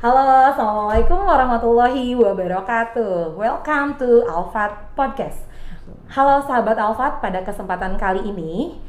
Halo, Assalamualaikum warahmatullahi wabarakatuh. Welcome to Alfat Podcast. Halo sahabat Alfat, pada kesempatan kali ini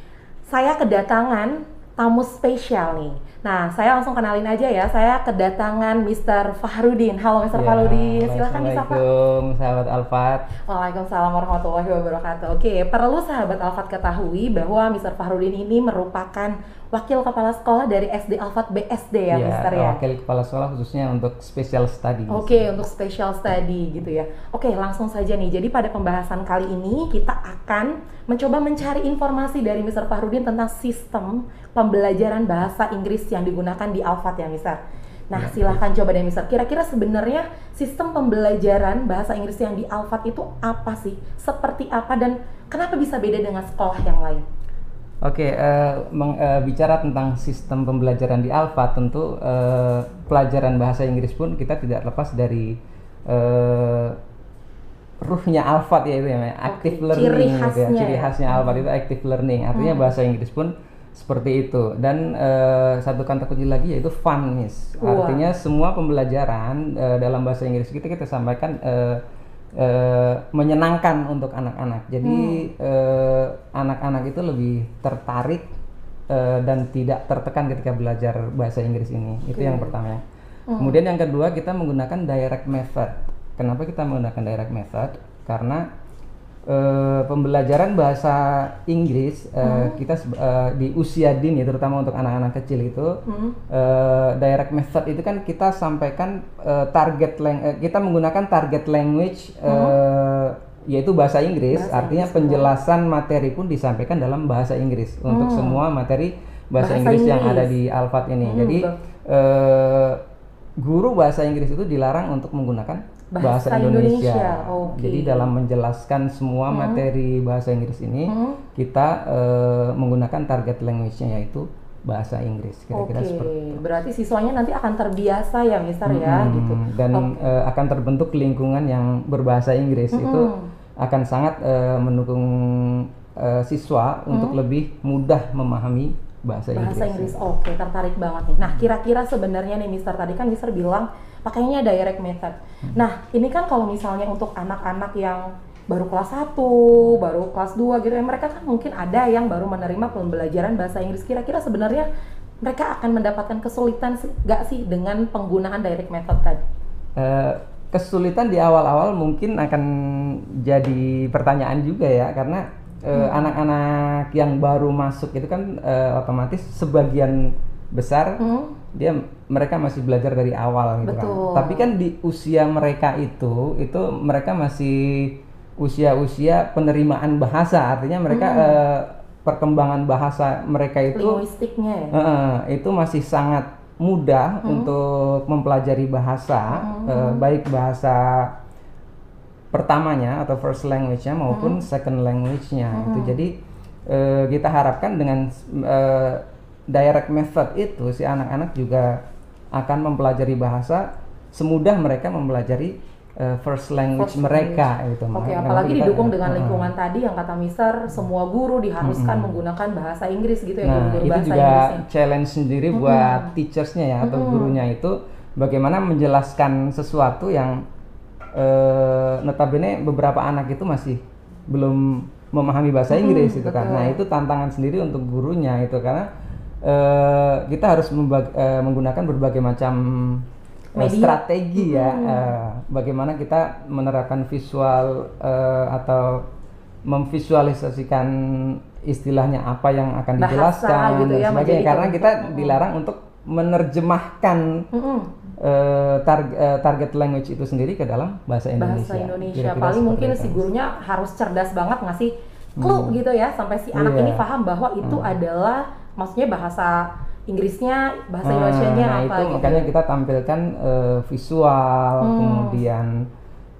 saya kedatangan tamu spesial nih. Nah, saya langsung kenalin aja ya. Saya kedatangan Mr. Fahrudin. Halo Mr. Ya, Fahrudin, silakan disapa. Assalamualaikum sahabat Alfat. Waalaikumsalam warahmatullahi wabarakatuh. Oke, perlu sahabat Alfat ketahui bahwa Mr. Fahrudin ini merupakan wakil kepala sekolah dari SD Alfat BSD ya, Mr. ya. wakil kepala sekolah khususnya untuk special study. Oke, untuk special study gitu ya. Oke, langsung saja nih. Jadi pada pembahasan kali ini kita akan mencoba mencari informasi dari Mr. Fahrudin tentang sistem pembelajaran bahasa Inggris yang digunakan di Alfat ya, Mr. Nah, Ya. silahkan coba deh, Mr. Kira-kira sebenarnya sistem pembelajaran bahasa Inggris yang di Alfat itu apa sih? Seperti apa dan kenapa bisa beda dengan sekolah yang lain? Oke, eh, meng- eh, bicara tentang sistem pembelajaran di Alfat, tentu eh, pelajaran bahasa Inggris pun kita tidak lepas dari eh, ruhnya Alfat ya itu ya, active Oke, learning ciri gitu ya. khasnya Ciri ya. Hmm. khasnya Alfat itu active learning. Artinya bahasa Inggris pun seperti itu. Dan eh, satu kata kunci lagi yaitu fun, Miss. Artinya semua pembelajaran eh, dalam bahasa Inggris kita kita sampaikan eh, eh, menyenangkan untuk anak-anak. Jadi eh, anak-anak itu lebih tertarik eh, dan tidak tertekan ketika belajar bahasa Inggris ini. Itu yang pertama. Kemudian yang kedua kita menggunakan direct method. Kenapa kita menggunakan direct method? Karena eh, pembelajaran bahasa Inggris eh, kita seb- eh, di usia dini terutama untuk anak-anak kecil itu Hmm. eh, direct method itu kan kita sampaikan eh, target lang- eh, kita menggunakan target language eh, yaitu bahasa Inggris Bahasa artinya penjelasan materi pun disampaikan dalam bahasa Inggris untuk semua materi bahasa, Bahasa Inggris, yang Inggris. ada di Alfat ini Hmm, jadi betul. eh, guru bahasa Inggris itu dilarang untuk menggunakan Bahasa bahasa, Indonesia, Indonesia, oke. jadi dalam menjelaskan semua materi bahasa Inggris ini Hmm. kita eh, menggunakan target language-nya yaitu bahasa Inggris kira-kira Oke, seperti itu. berarti siswanya nanti akan terbiasa ya, Mister ya, Mm-mm. gitu. dan Oke. eh, akan terbentuk lingkungan yang berbahasa Inggris itu akan sangat eh, mendukung eh, siswa untuk lebih mudah memahami bahasa, Bahasa Inggris. Inggris, oke, tertarik banget nih. Nah, kira-kira sebenarnya nih, Mister tadi kan Mister bilang pakainya direct method. Nah, ini kan kalau misalnya untuk anak-anak yang baru kelas 1, baru kelas 2 gitu ya, mereka kan mungkin ada yang baru menerima pembelajaran bahasa Inggris. Kira-kira sebenarnya mereka akan mendapatkan kesulitan nggak sih dengan penggunaan direct method tadi? Eh, kesulitan di awal-awal mungkin akan jadi pertanyaan juga ya karena eh, anak-anak yang baru masuk itu kan eh, otomatis sebagian besar Hmm? Dia mereka masih belajar dari awal gitu Betul. kan. Tapi kan di usia mereka itu itu mereka masih usia-usia penerimaan bahasa artinya mereka eh, perkembangan bahasa mereka itu Linguistiknya ya? Eh, itu masih sangat mudah untuk mempelajari bahasa, eh, baik bahasa pertamanya atau first language-nya maupun second language-nya. Itu jadi eh, kita harapkan dengan eh, direct method itu si anak-anak juga akan mempelajari bahasa semudah mereka mempelajari eh, first language First mereka itu. Oke, Makanya apalagi kita- didukung dengan lingkungan tadi yang kata Mister, semua guru diharuskan menggunakan bahasa Inggris gitu ya, Nah, guru-guru itu bahasa juga Inggrisnya. challenge sendiri buat teachersnya ya atau gurunya itu bagaimana menjelaskan sesuatu yang eh, notabene beberapa anak itu masih belum memahami bahasa Inggris itu kan. betul. Nah, itu tantangan sendiri untuk gurunya itu karena eh, kita harus membag- eh, menggunakan berbagai macam eh, Media. strategi ya. eh, bagaimana kita menerapkan visual eh, atau memvisualisasikan istilahnya apa yang akan Bahasa dijelaskan gitu dan ya, sebagainya karena kita dilarang untuk menerjemahkan Mm-mm. eh, tar- eh, target language itu sendiri ke dalam bahasa Indonesia. bahasa Indonesia. Kira-kira Paling seperti mungkin. Hmm. si gurunya harus cerdas banget ngasih clue gitu ya sampai si anak Iya. ini paham bahwa itu adalah maksudnya bahasa Inggrisnya, bahasa Nah, Indonesianya nah apa itu gitu. makanya kita tampilkan eh, visual Hmm. kemudian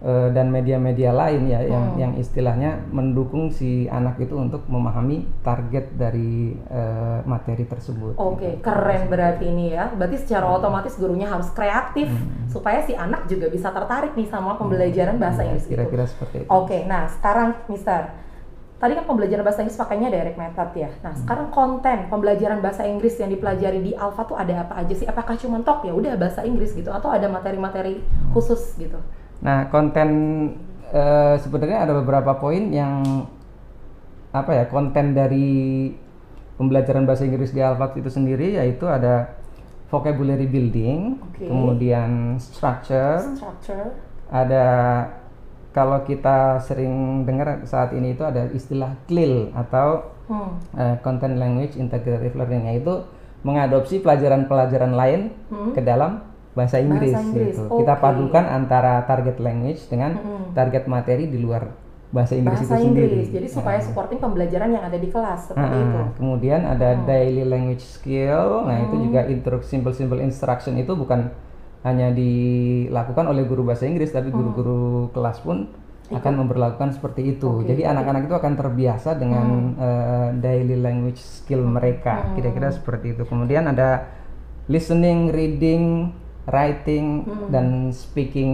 eh, dan media-media lain ya yang Hmm. yang istilahnya mendukung si anak itu untuk memahami target dari eh, materi tersebut. Oke, gitu. keren berarti ini ya. Berarti secara otomatis gurunya harus kreatif Hmm. supaya si anak juga bisa tertarik nih sama pembelajaran bahasa Ya, Inggris. Kira-kira seperti itu. Oke, nah sekarang Mister, tadi kan pembelajaran bahasa Inggris pakainya direct method ya. Nah, sekarang konten pembelajaran bahasa Inggris yang dipelajari di Alfa tuh ada apa aja sih? Apakah cuma tok ya udah bahasa Inggris gitu atau ada materi-materi khusus gitu? Nah, konten eh, sebenarnya ada beberapa poin yang apa ya konten dari pembelajaran bahasa Inggris di Alfat itu sendiri yaitu ada vocabulary building, Oke. kemudian structure, Structure. ada kalau kita sering dengar saat ini itu ada istilah CLIL atau Hmm. eh, Content Language Integrative Learning yaitu mengadopsi pelajaran-pelajaran lain ke dalam bahasa Inggris, Hmm. Inggris, gitu. Kita oke. padukan antara target language dengan Mm-mm. target materi di luar bahasa Inggris Bahasa itu sendiri. Inggris. Jadi supaya supporting pembelajaran yang ada di kelas seperti Ah, itu. Kemudian ada Hmm. daily language skill. Nah, itu juga simple simple instruction itu bukan hanya dilakukan oleh guru bahasa Inggris tapi Hmm. guru-guru kelas pun akan memperlakukan seperti itu. Jadi anak-anak itu akan terbiasa dengan Hmm. eh, daily language skill mereka. Kira-kira seperti itu. Kemudian ada listening, reading, writing Hmm. dan speaking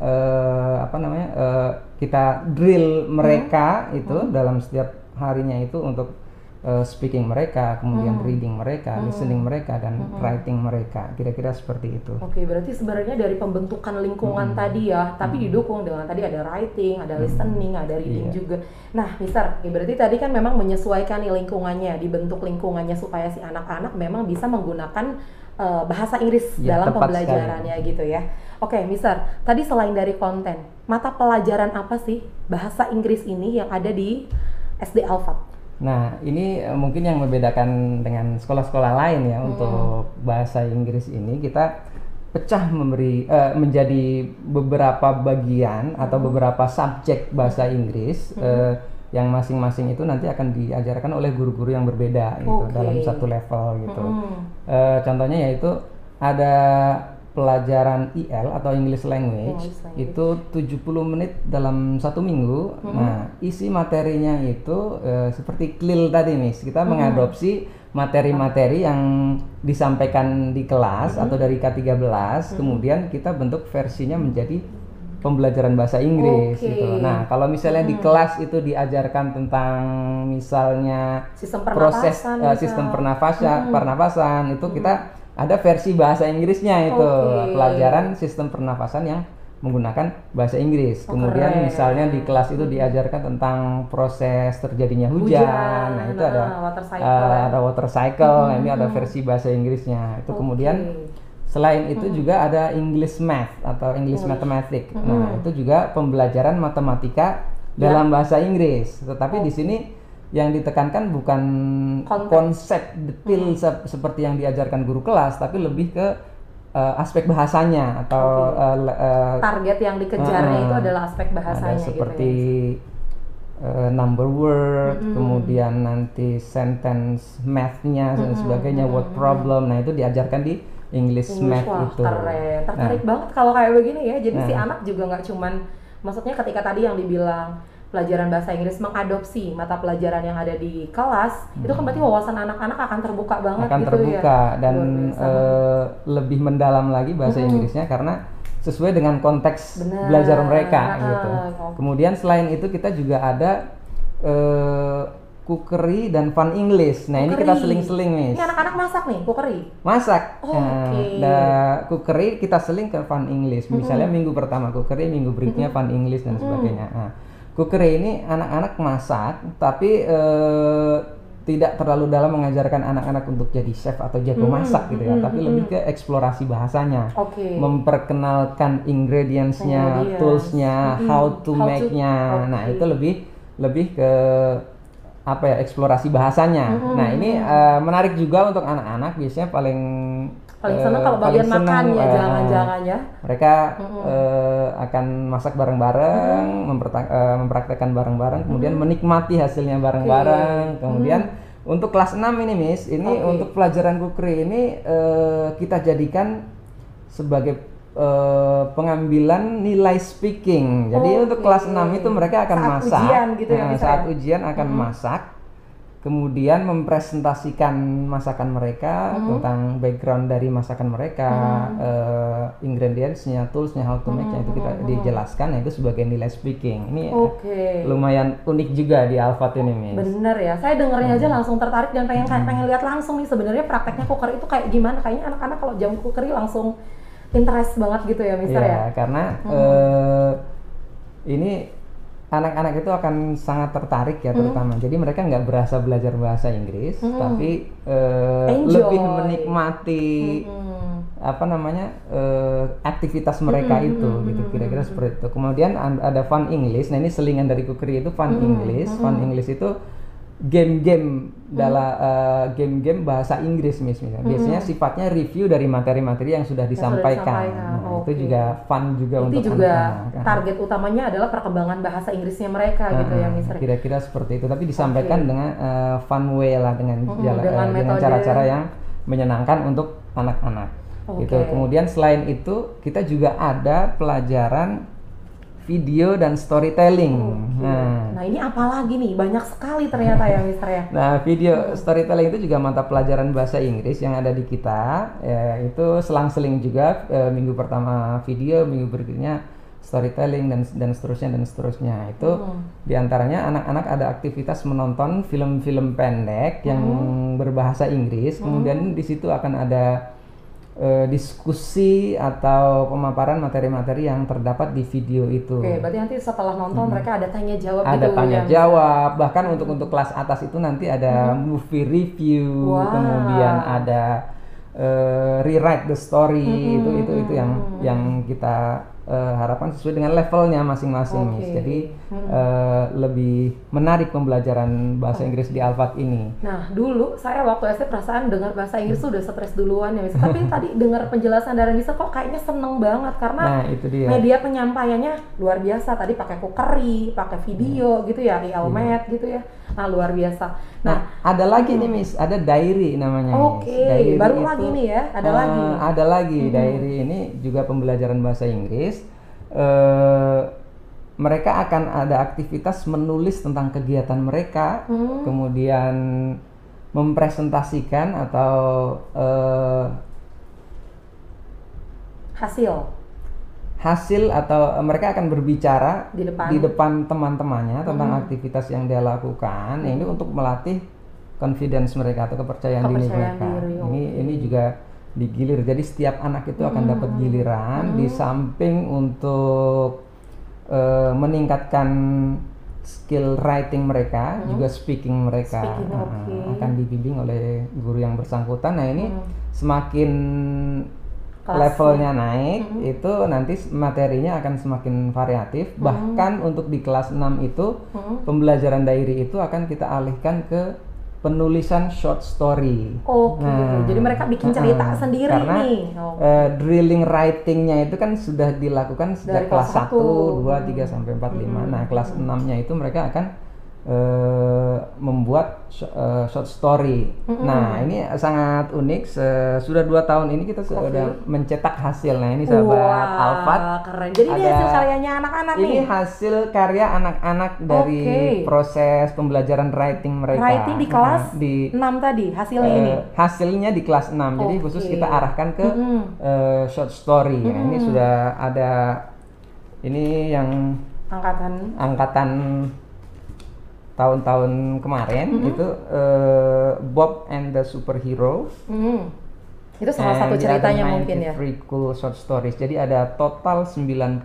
eh, apa namanya? eh, kita drill mereka Hmm. itu dalam setiap harinya itu untuk eh, speaking mereka, kemudian Hmm. reading mereka, listening mereka dan writing mereka. Kira-kira seperti itu. Oke, berarti sebenarnya dari pembentukan lingkungan Hmm. tadi ya, tapi didukung dengan tadi ada writing, ada listening, ada reading Iya. juga. Nah, Mister, ya berarti tadi kan memang menyesuaikan nih lingkungannya, dibentuk lingkungannya supaya si anak-anak memang bisa menggunakan eh, bahasa Inggris Iya, dalam pembelajarannya gitu ya. Oke, Mister, tadi selain dari konten, mata pelajaran apa sih bahasa Inggris ini yang ada di SD Alfat? Nah, ini eh, mungkin yang membedakan dengan sekolah-sekolah lain ya untuk bahasa Inggris ini kita pecah memberi eh, menjadi beberapa bagian atau beberapa subjek bahasa Inggris eh, yang masing-masing itu nanti akan diajarkan oleh guru-guru yang berbeda gitu dalam satu level gitu. Hmm. Eh, contohnya yaitu ada pelajaran IL atau English Language, English Language. itu 70 menit dalam satu minggu. Nah, isi materinya itu eh, seperti CLIL tadi, Miss. Kita mengadopsi materi-materi yang disampaikan di kelas atau dari K13, kemudian kita bentuk versinya menjadi pembelajaran bahasa Inggris Oke. gitu. Nah, kalau misalnya di kelas itu diajarkan tentang misalnya Sistem proses uh, sistem pernafasan pernapasan itu kita ada versi bahasa Inggrisnya itu Oke. pelajaran sistem pernafasan yang menggunakan bahasa Inggris. Kemudian Oh, keren. misalnya di kelas itu diajarkan tentang proses terjadinya hujan. Hujan, Nah, itu nah, ada water cycle uh, ada water cycle. Nah, ini ada versi bahasa Inggrisnya. Itu kemudian Oke. Selain itu juga ada English Math atau English Mathematics. Nah, itu juga pembelajaran matematika Ya. dalam bahasa Inggris. Tetapi di sini yang ditekankan bukan Konteks. konsep detail se- seperti yang diajarkan guru kelas, tapi lebih ke uh, aspek bahasanya atau uh, le- uh, target yang dikejarnya Heeh. itu adalah aspek bahasanya ada gitu seperti ya. uh, number word, kemudian nanti sentence math-nya dan sebagainya, word problem. Nah, itu diajarkan di English, English, math wah, itu. keren. Tertarik Nah. banget kalau kayak begini ya. Jadi si Nah. anak juga nggak cuman maksudnya ketika tadi yang dibilang pelajaran bahasa Inggris mengadopsi mata pelajaran yang ada di kelas, itu kan berarti wawasan anak-anak akan terbuka banget Hmm. akan gitu terbuka ya. dan eh, lebih mendalam lagi bahasa Inggrisnya karena sesuai dengan konteks Benar. belajar mereka Ah, gitu. oke. Kemudian selain itu kita juga ada eh, cookery dan fun English. Nah, ini kita Cookery. seling-seling, Miss. Ini anak-anak masak nih, cookery. Masak. Oh, Nah, da- cookery kita seling ke fun English. Misalnya minggu pertama cookery, minggu berikutnya fun English dan sebagainya. Nah, cookery ini anak-anak masak, tapi eh, tidak terlalu dalam mengajarkan anak-anak untuk jadi chef atau jago masak gitu ya, tapi lebih ke eksplorasi bahasanya. Oke. Memperkenalkan ingredientsnya, Ingredients. toolsnya, how to How to- make-nya. Nah, oke. itu lebih lebih ke apa ya eksplorasi bahasanya. Nah ini eh, menarik juga untuk anak-anak biasanya paling Paling eh, seneng kalau bagian seneng, makan ya, eh, jangan-jangan ya. Mereka eh, akan masak bareng-bareng, memperta- eh, mempraktekkan bareng-bareng, kemudian menikmati hasilnya bareng-bareng. Kemudian untuk kelas 6 ini Miss, ini Oke. untuk pelajaran kukri ini eh, kita jadikan sebagai eh, pengambilan nilai speaking. Jadi Oke. untuk kelas 6 itu mereka akan Saat masak. ujian gitu ya, Nah, bisa saat ya? ujian akan masak. Kemudian mempresentasikan masakan mereka Hmm. tentang background dari masakan mereka, eh, ingredientsnya, toolsnya, how to make-nya itu kita dijelaskan, nah itu sebagai nilai speaking. Ini eh, Oke. lumayan unik juga di Alphard ini, Miss. Bener ya, saya dengernya Hmm. aja langsung tertarik dan pengen kayak pengen lihat langsung nih sebenarnya prakteknya cooker itu kayak gimana. Kayaknya anak-anak kalau jam cookery langsung interest banget gitu ya, Mister Iya, ya. karena eh, ini anak-anak itu akan sangat tertarik Hmm. ya terutama. Jadi mereka nggak berasa belajar bahasa Inggris, tapi eh, Enjoy. lebih menikmati Hmm. apa namanya eh, aktivitas mereka itu gitu kira-kira seperti itu. Kemudian an- ada fun English. Nah ini selingan dari cookery itu fun English. Fun English itu game-game dalam eh, game-game bahasa Inggris mis- misalnya. Biasanya sifatnya review dari materi-materi yang sudah disampaikan. disampaikan, Nah, oke. Itu juga fun juga Itu untuk juga anak-anak. target utamanya adalah perkembangan bahasa Inggrisnya mereka gitu ya, Nah, Mister. Kira-kira seperti itu, tapi disampaikan dengan eh, fun way lah dengan jala- dengan dengan metode- cara-cara yang menyenangkan untuk anak-anak. Gitu. Oke. Kemudian selain itu kita juga ada pelajaran video dan storytelling. Nah, Nah ini apa lagi nih? Banyak sekali ternyata ya, Mister ya. Nah, video storytelling itu juga mata pelajaran bahasa Inggris yang ada di kita. Ya, itu selang-seling juga eh, minggu pertama video, minggu berikutnya storytelling dan dan seterusnya dan seterusnya. Itu di antaranya anak-anak ada aktivitas menonton film-film pendek yang berbahasa Inggris. Kemudian di situ akan ada eh, diskusi atau pemaparan materi-materi yang terdapat di video itu. Oke, berarti nanti setelah nonton mereka ada tanya jawab ada gitu tanya ya. jawab. bahkan untuk untuk kelas atas itu nanti ada movie review Wah. kemudian ada eh, rewrite the story. Itu itu itu yang yang kita eh, harapkan sesuai dengan levelnya masing-masing Miss. Oke. jadi eh, lebih menarik pembelajaran bahasa Inggris di Alphard ini Nah, dulu saya waktu SD perasaan dengar bahasa Inggris tuh udah stres duluan ya, Mister. Tapi tadi dengar penjelasan dari Mister kok kayaknya seneng banget karena nah itu dia media penyampaiannya luar biasa. Tadi pakai cookery, pakai video Hmm. gitu ya, Ielmet gitu ya. Nah, luar biasa. Nah, Nah, ada lagi nih Miss, ada diary namanya. Oke, Diary baru itu, lagi nih ya, ada eh, lagi. Ada lagi diary ini juga pembelajaran bahasa Inggris. Eh, mereka akan ada aktivitas menulis tentang kegiatan mereka, Hmm. kemudian mempresentasikan atau eh, hasil hasil atau mereka akan berbicara Di depan. di depan teman-temannya tentang Hmm. aktivitas yang dia lakukan. Ini untuk melatih confidence mereka atau kepercayaan, diri Kepercayaan mereka. diri, Ini ini juga digilir. Jadi setiap anak itu akan dapat Hmm. giliran di samping untuk eh, meningkatkan skill writing mereka, juga speaking mereka Hmm. Speaking, Nah, oke. akan dibimbing oleh guru yang bersangkutan. Nah, ini Hmm. semakin Kelasnya. levelnya naik Hmm. itu nanti materinya akan semakin variatif bahkan untuk di kelas 6 itu Hmm. pembelajaran diary itu akan kita alihkan ke penulisan short story Oke, Nah, jadi mereka bikin cerita uh-uh. sendiri Karena, nih. Oh. eh, drilling writingnya itu kan sudah dilakukan sejak Dari kelas kelas 1, satu. 2, 3 sampai 4, 5. Nah, kelas 6-nya itu mereka akan eh, membuat sh- eh, short story. Nah, ini sangat unik. Se- sudah dua tahun ini kita sudah mencetak hasil. Nah, ini sahabat Wah, Alphard. keren. Jadi ini hasil karyanya anak-anak nih. Ini hasil karya anak-anak dari Oke. proses pembelajaran writing mereka. Writing di kelas Nah, di 6 tadi hasilnya eh, ini. hasilnya di kelas 6. Jadi Oke. khusus kita arahkan ke Mm-mm. eh, short story. Nah, ini sudah ada ini yang Angkatan angkatan tahun-tahun kemarin itu eh, Bob and the Superhero. Hmm. Itu salah and satu ceritanya mungkin ya. 93 cool short stories. Jadi ada total 94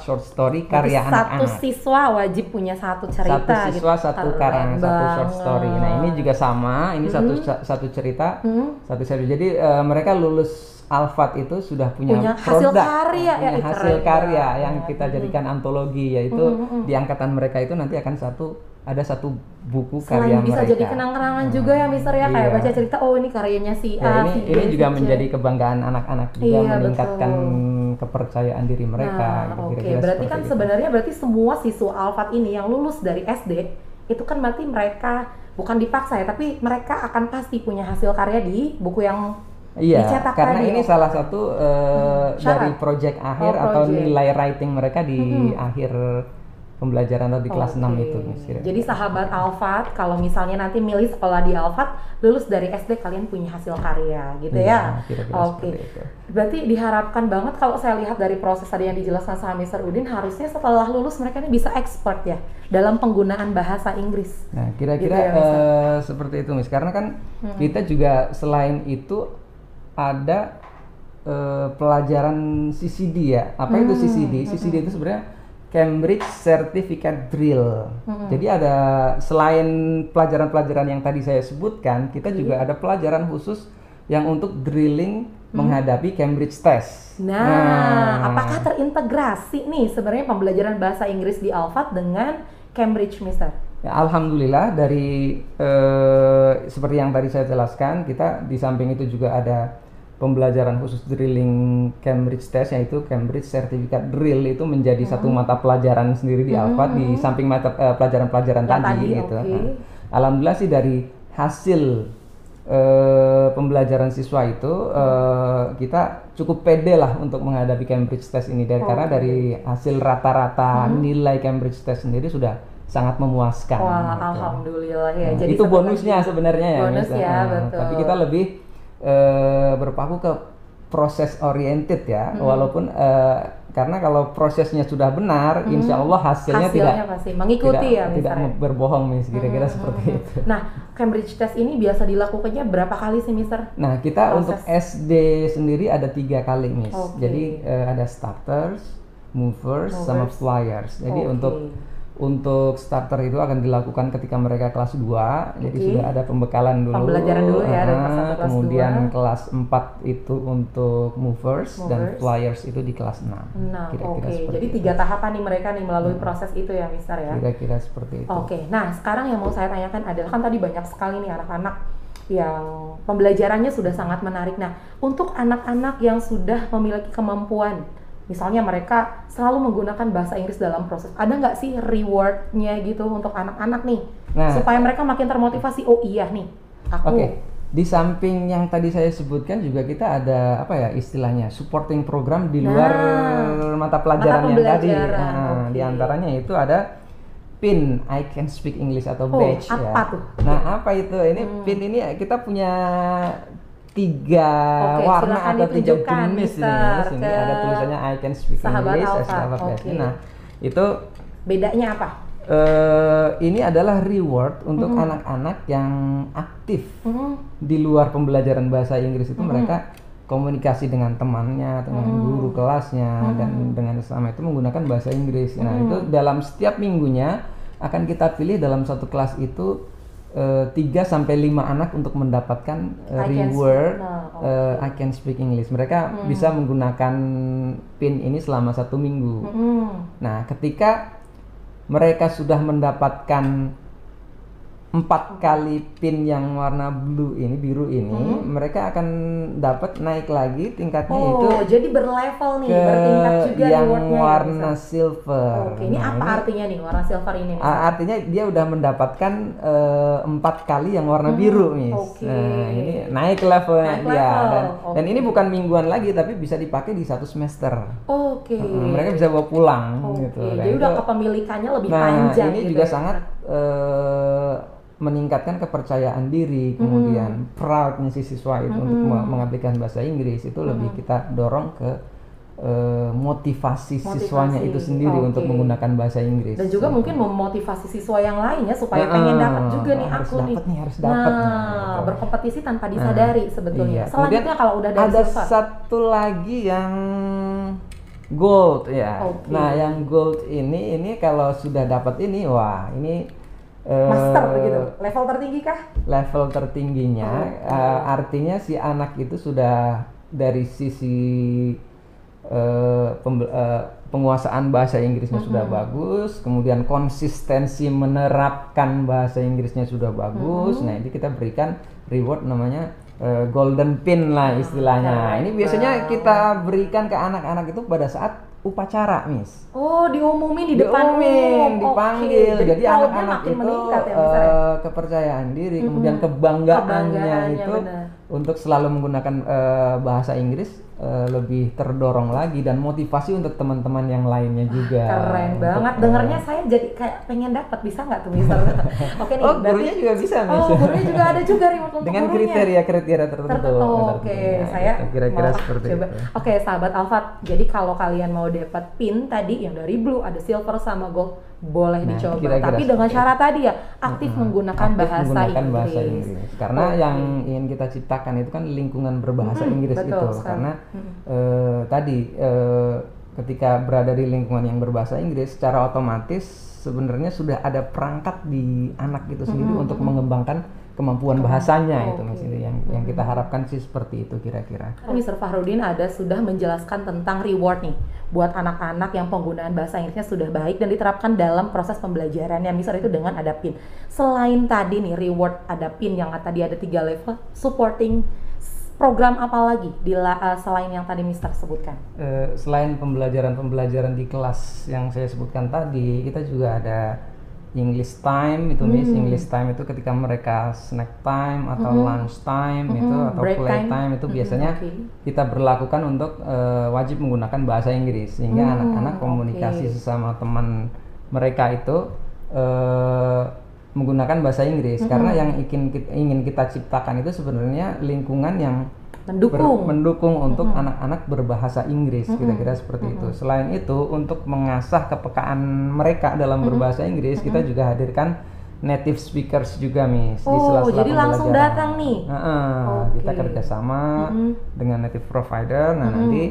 short story Jadi karya satu anak-anak. siswa wajib punya satu cerita satu siswa gitu. satu karang satu short story. Nah ini juga sama, ini satu satu cerita, Hmm. satu seri. Jadi eh, mereka lulus Alphard itu sudah punya, Punya hasil produk, karya, punya ya, hasil keren karya yang kita jadikan antologi yaitu di angkatan mereka itu nanti akan satu ada satu buku karya Selain bisa mereka. jadi kenang-kenangan juga ya Mister ya kayak Iya. baca cerita oh ini karyanya si Ya, A, ini si B, ini juga menjadi kebanggaan anak-anak juga Iya, meningkatkan betul. kepercayaan diri mereka. Nah, gitu, oke. kira-kira Berarti kan itu. sebenarnya berarti semua siswa Alfat ini yang lulus dari SD itu kan berarti mereka bukan dipaksa ya, tapi mereka akan pasti punya hasil karya di buku yang Iya, dicetak karena tadi, ini oh. salah satu eh, syarat. dari project akhir Oh, atau project. nilai writing mereka di akhir pembelajaran atau di kelas 6 Oke. itu Miss, kira-kira. Jadi sahabat Alfat, kalau misalnya nanti milih sekolah di Alfat, lulus dari SD kalian punya hasil karya, gitu Iya, ya? kira-kira Oke. itu. Berarti diharapkan banget kalau saya lihat dari proses tadi yang dijelaskan sama Mr. Udin, harusnya setelah lulus mereka ini bisa expert ya dalam penggunaan bahasa Inggris. Nah, kira-kira Gitu ya, eh, seperti itu, Miss. Karena kan kita juga selain itu ada eh, pelajaran CCD ya. Apa itu CCD? CCD itu sebenarnya Cambridge Certificate Drill. Jadi ada selain pelajaran-pelajaran yang tadi saya sebutkan, kita juga ada pelajaran khusus yang untuk drilling menghadapi Cambridge Test. Nah, apakah terintegrasi nih sebenarnya pembelajaran bahasa Inggris di Alfat dengan Cambridge, Mister? Ya, Alhamdulillah dari eh, seperti yang tadi saya jelaskan, kita di samping itu juga ada pembelajaran khusus drilling Cambridge Test yaitu Cambridge Certificate Drill itu menjadi satu mata pelajaran sendiri di Alphard di samping mata eh, pelajaran-pelajaran Yang tadi, tadi, gitu. oke. Nah, Alhamdulillah sih dari hasil eh, pembelajaran siswa itu eh, kita cukup pede lah untuk menghadapi Cambridge Test ini dari karena dari hasil rata-rata nilai Cambridge Test sendiri sudah sangat memuaskan. Wah, gitu. alhamdulillah ya. Nah, Jadi itu bonusnya sebenarnya ya. Bonus ya, Nah, betul. Tapi kita lebih eh, berpaku ke proses oriented ya, Hmm. walaupun eh, karena kalau prosesnya sudah benar, insya Allah hasilnya, Hmm. Hasilnya tidak pasti mengikuti tidak, ya, tidak Mister, ya? berbohong, Miss. Kira-kira seperti itu. Nah, Cambridge Test ini biasa dilakukannya berapa kali sih, Mister? Nah, kita Proses. untuk SD sendiri ada tiga kali, Miss. Oke. Jadi eh, ada starters, movers, sama Movers. flyers. Jadi Oke. untuk untuk starter itu akan dilakukan ketika mereka kelas 2. Jadi Oke. sudah ada pembekalan dulu. Pembelajaran dulu ya, dari kelas Ah, kelas kemudian dua. kelas 4 itu untuk movers, dan Movers. flyers itu di kelas 6. Nah, oke. seperti Jadi itu. tiga tahapan nih mereka nih melalui proses itu ya, Mister ya. Kira-kira seperti itu. Oke, nah sekarang yang mau saya tanyakan adalah kan tadi banyak sekali nih anak-anak yang pembelajarannya sudah sangat menarik. Nah, untuk anak-anak yang sudah memiliki kemampuan, misalnya mereka selalu menggunakan bahasa Inggris dalam proses, ada nggak sih rewardnya gitu untuk anak-anak nih, Nah. supaya mereka makin termotivasi? Oh iya nih, aku Oke, di samping yang tadi saya sebutkan juga kita ada apa ya istilahnya supporting program di luar mata pelajaran Mata yang tadi. Nah, oke. Di antaranya itu ada PIN I can speak English atau Oh, badge ya. apa tuh? Nah, apa itu? Ini PIN ini kita punya tiga Oke, warna atau tiga jenis ini. Sini ada tulisannya I can speak sahabat English, Alfa, love badge. oke. Nah, itu bedanya apa? eh, ini adalah reward untuk anak-anak yang aktif Hmm, di luar pembelajaran bahasa Inggris itu mereka komunikasi dengan temannya, dengan guru kelasnya dan dengan sesama itu menggunakan bahasa Inggris. Nah, itu dalam setiap minggunya akan kita pilih dalam satu kelas itu 3 sampai 5 anak untuk mendapatkan eh, I can reward speak. Nah, eh, I can speak English. Mereka bisa menggunakan pin ini selama satu minggu. hmm. Nah, ketika mereka sudah mendapatkan empat kali pin yang warna blue ini, biru ini, mereka akan dapat naik lagi tingkatnya itu Oh, jadi berlevel nih, ke bertingkat juga yang rewardnya ya, warna Mister? silver. Oke, ini Nah, apa artinya nih warna silver ini? Mister? a- Artinya dia udah mendapatkan eh, empat kali yang warna biru, Miss. Hmm, oke. Nah, ini naik levelnya Naik level, dan dan oke. ini bukan mingguan lagi tapi bisa dipakai di satu semester. Oke. Hmm, Mereka bisa bawa pulang Oke, gitu. Dan jadi udah itu- kepemilikannya lebih nah, panjang ini gitu juga ya, sangat eh, meningkatkan kepercayaan diri, kemudian proudnya si siswa itu untuk me- mengaplikasikan bahasa Inggris itu lebih kita dorong ke eh, motivasi, siswanya Motivasi, itu sendiri oke. untuk menggunakan bahasa Inggris. Dan juga Gitu. mungkin memotivasi siswa yang lain ya supaya Nah, pengen dapat juga nih harus aku nih. dapat nih, harus dapat. Nah, Nah, berkompetisi tanpa disadari sebetulnya. Iya. Selanjutnya Kemudian kalau udah dari ada silver. satu lagi yang gold ya. Oke. Nah, yang gold ini ini kalau sudah dapat ini wah, ini eh, master gitu. Level tertinggi kah? level tertingginya Oke. eh, artinya si anak itu sudah dari sisi eh, pembe- eh, penguasaan bahasa Inggrisnya sudah bagus, kemudian konsistensi menerapkan bahasa Inggrisnya sudah bagus. Nah, ini kita berikan reward namanya golden pin lah istilahnya. Keren ini biasanya kita berikan ke anak-anak itu pada saat upacara, Miss. Oh, diumumin di depan umum. dipanggil. Oke, Jadi, anak-anak itu meningkat ya, eh, kepercayaan diri, kemudian kebanggaannya Kebanggaannya, itu benar. untuk selalu menggunakan eh, bahasa Inggris eh, lebih terdorong lagi dan motivasi untuk teman-teman yang lainnya juga. Keren Untuk, banget. eh, Dengernya saya jadi kayak pengen dapat bisa nggak tuh Mister? Oke nih. Oh, berarti- gurunya juga bisa, Miss. Oh, gurunya juga ada juga remote untuk dengan gurunya. kriteria-kriteria tertentu. tertentu. Oke, tentunya. saya Gitu, kira-kira seperti coba. itu. Oke, sahabat Alfat. Jadi kalau kalian mau dapat pin tadi yang dari blue ada silver sama gold boleh Nah, dicoba. kira-kira Tapi dengan syarat tadi ya aktif menggunakan Aktif bahasa menggunakan Inggris. bahasa Inggris. Karena Oke. yang ingin kita ciptakan itu kan lingkungan berbahasa Mm-mm, Inggris betul itu. sekali. Karena Mm-mm. eh, tadi eh, ketika berada di lingkungan yang berbahasa Inggris, secara otomatis sebenarnya sudah ada perangkat di anak itu sendiri Mm-mm, untuk mengembangkan kemampuan bahasanya itu Oke. Mas Indi. yang yang kita harapkan sih seperti itu kira-kira. Mr. Fahrudin ada sudah menjelaskan tentang reward nih buat anak-anak yang penggunaan bahasa Inggrisnya sudah baik dan diterapkan dalam proses pembelajarannya misal itu dengan ada PIN. Selain tadi nih reward ada PIN yang tadi ada tiga level, supporting program apa lagi di la- eh, selain yang tadi Mister sebutkan? Eh, selain pembelajaran-pembelajaran di kelas yang saya sebutkan tadi, kita juga ada English time itu Miss Hmm. English time itu ketika mereka snack time atau Mhm. lunch time Mhm, itu atau break play time. time, itu Mhm, biasanya oke. kita berlakukan untuk eh, wajib menggunakan bahasa Inggris sehingga Hmm, anak-anak komunikasi oke. sesama teman mereka itu eh, menggunakan bahasa Inggris Mhm. karena yang ingin kita, ingin kita ciptakan itu sebenarnya lingkungan yang Mendukung. ber- mendukung untuk anak-anak berbahasa Inggris kira-kira seperti itu. Mhm. Selain itu untuk mengasah kepekaan mereka dalam berbahasa Inggris kita Mhm. juga hadirkan native speakers juga Miss di Oh, sela-sela jadi langsung datang nih? Heeh, Oke. kita kerjasama Mhm. dengan native provider. Nah Mhm. nanti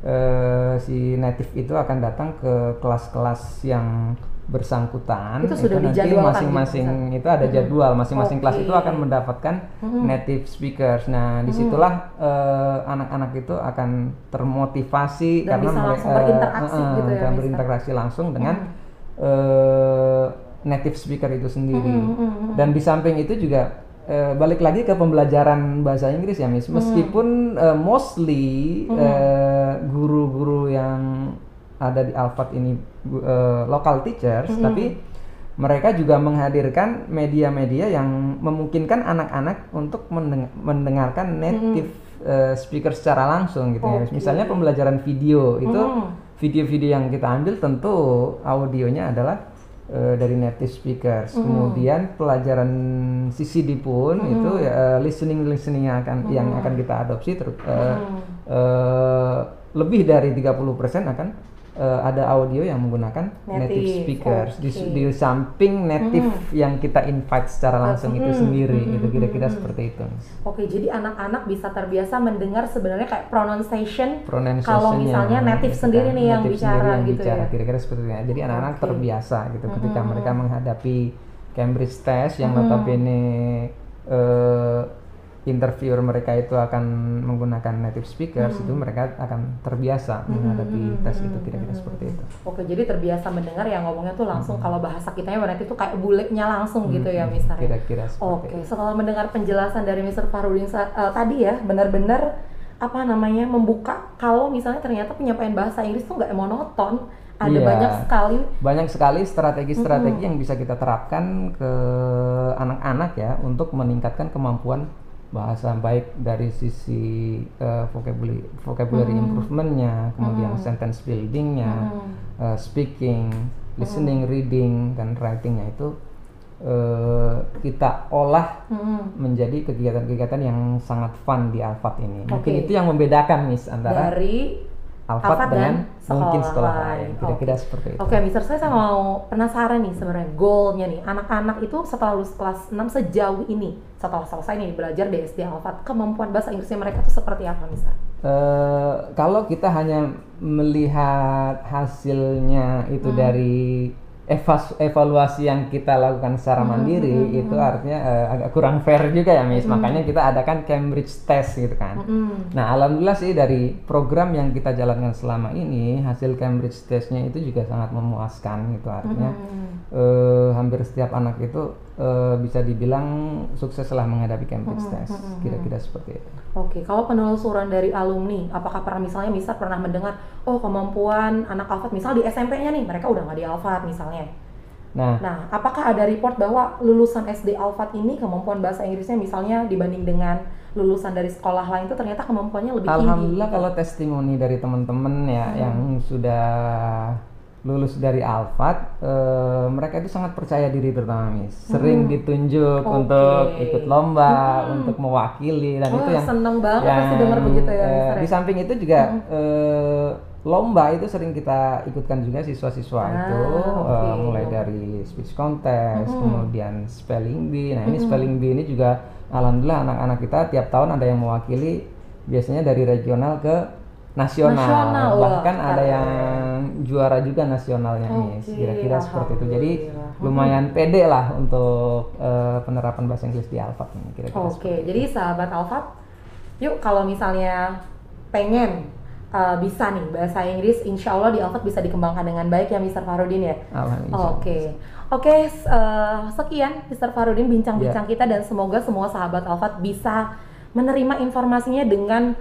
eh, si native itu akan datang ke kelas-kelas yang bersangkutan Itu sudah nanti dijadwalkan gitu, masing-masing Mister? itu ada Mhm. jadwal masing-masing kelas Oke. itu akan mendapatkan Mhm. native speakers. Nah, di situlah eh, anak-anak itu akan termotivasi Dan karena bisa mere- langsung eh, berinteraksi eh, gitu ya, Mister? berinteraksi langsung dengan Mhm. eh, native speaker itu sendiri. Mhm, mhm, mhm. Dan di samping itu juga eh, balik lagi ke pembelajaran bahasa Inggris ya, Miss. Meskipun eh, mostly Mhm. eh, guru-guru yang ada di Alfat ini eh, local teachers, Mhm. tapi mereka juga menghadirkan media-media yang memungkinkan anak-anak untuk mendeng- mendengarkan native eh, speaker secara langsung gitu ya. Oke. Misalnya pembelajaran video itu Mhm. video-video yang kita ambil tentu audionya adalah eh, dari native speakers. Mhm. Kemudian pelajaran CCD pun Mhm. itu ya listening listening yang akan yang Mhm. akan kita adopsi ter- eh, Mhm. eh, lebih dari 30% akan eh, ada audio yang menggunakan native, Native, speakers di, oke. di samping native yang kita invite secara langsung itu Mhm, sendiri mhm, itu kira-kira mhm. seperti itu. Oke, jadi anak-anak bisa terbiasa mendengar sebenarnya kayak pronunciation Pronunciation-nya, kalau misalnya native gitu sendiri kan, nih yang native bicara sendiri yang gitu bicara, ya. kira-kira seperti itu. Jadi anak-anak Oke. terbiasa gitu ketika Mhm. mereka menghadapi Cambridge Test yang Mhm. notabene eh, interviewer mereka itu akan menggunakan native speakers Mhm. itu mereka akan terbiasa menghadapi Mhm, tes itu mhm, kira-kira mhm. seperti itu. Oke, jadi terbiasa mendengar yang ngomongnya tuh langsung kalau bahasa kitanya berarti itu kayak bulenya langsung gitu ya misalnya. Kira-kira seperti Oke, itu. setelah mendengar penjelasan dari Mr. Farudin eh, tadi ya, benar-benar apa namanya membuka kalau misalnya ternyata penyampaian bahasa Inggris tuh nggak monoton, ada Iya. banyak sekali. Banyak sekali strategi-strategi Mhm. yang bisa kita terapkan ke anak-anak ya untuk meningkatkan kemampuan bahasa baik dari sisi eh, vocabulary vocabulary Mhm. improvementnya, kemudian Mhm. sentence buildingnya, Mhm. eh, speaking, listening, reading dan writingnya itu eh, kita olah Mhm. menjadi kegiatan-kegiatan yang sangat fun di Alfat ini. Mungkin Oke. itu yang membedakan Miss antara Dari Alfat, dengan dan mungkin sekolah lain. Kira-kira Oke. seperti itu. Oke, Mister, saya saya mau penasaran nih sebenarnya goalnya nih. Anak-anak itu setelah lulus kelas 6 sejauh ini, setelah selesai nih belajar di SD Alfat, kemampuan bahasa Inggrisnya mereka tuh seperti apa, Mister? Eh, kalau kita hanya melihat hasilnya itu Hmm. dari evaluasi yang kita lakukan secara Hmm, mandiri hmm, hmm, itu hmm. artinya eh, agak kurang fair juga ya Miss. Hmm. Makanya kita adakan Cambridge Test gitu kan. Mm-mm. Nah, alhamdulillah sih dari program yang kita jalankan selama ini hasil Cambridge Testnya itu juga sangat memuaskan gitu artinya Mm-mm. eh, hampir setiap anak itu eh, bisa dibilang sukseslah menghadapi Cambridge Hmm, Test hmm, hmm, kira-kira seperti itu. Oke, kalau penelusuran dari alumni, apakah pernah misalnya Mister pernah mendengar, oh kemampuan anak Alfat misal di SMP-nya nih, mereka udah nggak di Alfat misalnya. Nah, Nah, apakah ada report bahwa lulusan SD Alfat ini kemampuan bahasa Inggrisnya misalnya dibanding dengan lulusan dari sekolah lain itu ternyata kemampuannya lebih tinggi? Alhamdulillah kalau testimoni dari teman-teman ya Hmm. yang sudah lulus dari Alfat, eh, mereka itu sangat percaya diri terutama Miss. Sering ditunjuk Hmm. Oke. untuk ikut lomba, Hmm. untuk mewakili dan Wah, itu yang seneng banget yang, pasti denger begitu ya, ya? di samping itu juga eh, lomba itu sering kita ikutkan juga siswa-siswa Ah, itu oke. eh, mulai dari speech contest, Mm-mm. kemudian spelling bee. Nah, ini Mm-mm. spelling bee ini juga alhamdulillah anak-anak kita tiap tahun ada yang mewakili biasanya dari regional ke nasional. Nasional, wah, Bahkan ada yang juara juga nasionalnya Miss. Oke, Kira-kira seperti itu. Jadi lumayan pede lah untuk eh, penerapan bahasa Inggris di Alfat kira-kira. Oke, jadi sahabat Alfat, yuk kalau misalnya pengen uh, bisa nih bahasa Inggris, insya Allah di Alfat bisa dikembangkan dengan baik ya Mr. Farudin ya. Oke, oke uh, sekian Mr. Farudin bincang-bincang Ya. kita dan semoga semua sahabat Alfat bisa menerima informasinya dengan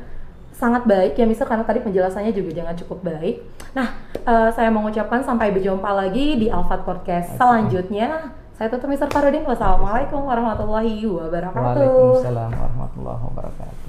sangat baik ya misal karena tadi penjelasannya juga jangan cukup baik. Nah, uh, saya mengucapkan sampai berjumpa lagi di Alfat Podcast okay. selanjutnya. Saya tutup Mr. Farudin. Wassalamualaikum warahmatullahi wabarakatuh. Waalaikumsalam warahmatullahi wabarakatuh.